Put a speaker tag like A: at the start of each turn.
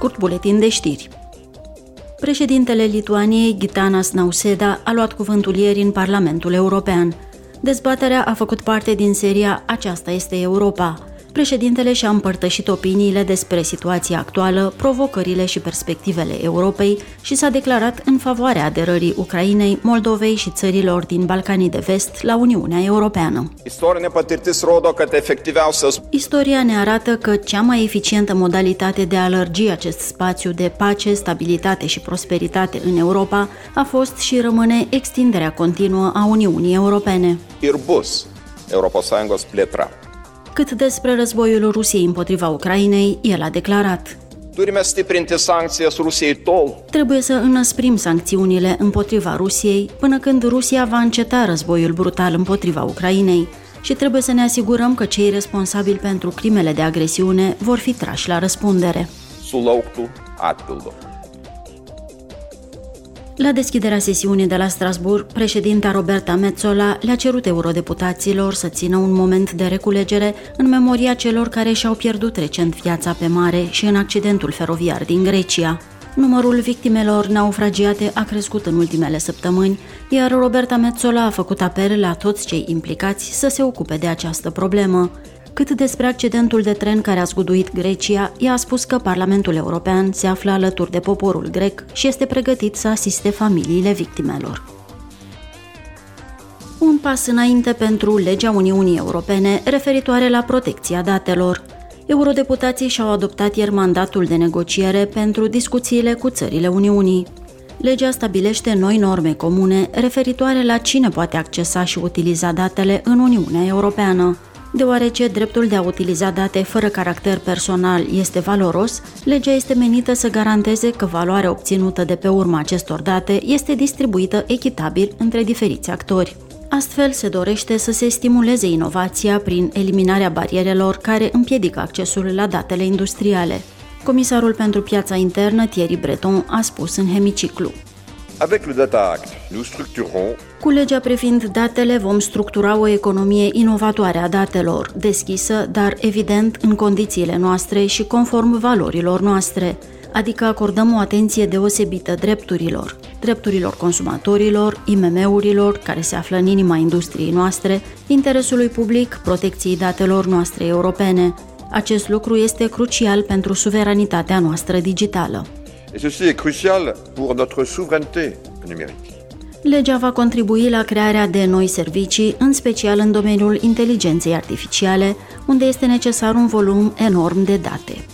A: scurt buletin de știri. Președintele Lituaniei, Gitanas Nauseda, a luat cuvântul ieri în Parlamentul European. Dezbaterea a făcut parte din seria Aceasta este Europa – președintele și-a împărtășit opiniile despre situația actuală, provocările și perspectivele Europei și s-a declarat în favoarea aderării Ucrainei, Moldovei și țărilor din Balcanii de Vest la Uniunea Europeană. Istoria ne arată că cea mai eficientă modalitate de a lărgi acest spațiu de pace, stabilitate și prosperitate în Europa a fost și rămâne extinderea continuă a Uniunii Europene. Ir bus ES plėtra. Cât despre războiul Rusiei împotriva Ucrainei, el a declarat Turime stiprinti sancțias Rusiei tol. Trebuie să înăsprim sancțiunile împotriva Rusiei până când Rusia va înceta războiul brutal împotriva Ucrainei și trebuie să ne asigurăm că cei responsabili pentru crimele de agresiune vor fi trași la răspundere. Sulauktų atpildo. La deschiderea sesiunii de la Strasburg, președinta Roberta Metzola le-a cerut eurodeputaților să țină un moment de reculegere în memoria celor care și-au pierdut recent viața pe mare și în accidentul feroviar din Grecia. Numărul victimelor naufragiate a crescut în ultimele săptămâni, iar Roberta Metzola a făcut apel la toți cei implicați să se ocupe de această problemă. Cât despre accidentul de tren care a zguduit Grecia, ea a spus că Parlamentul European se află alături de poporul grec și este pregătit să asiste familiile victimelor. Un pas înainte pentru legea Uniunii Europene referitoare la protecția datelor. Eurodeputații și-au adoptat ieri mandatul de negociere pentru discuțiile cu țările Uniunii. Legea stabilește noi norme comune referitoare la cine poate accesa și utiliza datele în Uniunea Europeană. Deoarece dreptul de a utiliza date fără caracter personal este valoros, legea este menită să garanteze că valoarea obținută de pe urma acestor date este distribuită echitabil între diferiți actori. Astfel, se dorește să se stimuleze inovația prin eliminarea barierelor care împiedică accesul la datele industriale. Comisarul pentru piața internă, Thierry Breton, a spus în hemiciclu. Avec le Data Act, nous structurons cu legea privind datele vom structura o economie inovatoare a datelor, deschisă, dar evident în condițiile noastre și conform valorilor noastre, adică acordăm o atenție deosebită drepturilor, drepturilor consumatorilor, IMM-urilor care se află în inima industriei noastre, interesului public, protecției datelor noastre europene. Acest lucru este crucial pentru suveranitatea noastră digitală. Et ceci est crucial pour notre souveraineté numérique. Legea va contribui la crearea de noi servicii, în special în domeniul inteligenței artificiale, unde este necesar un volum enorm de date.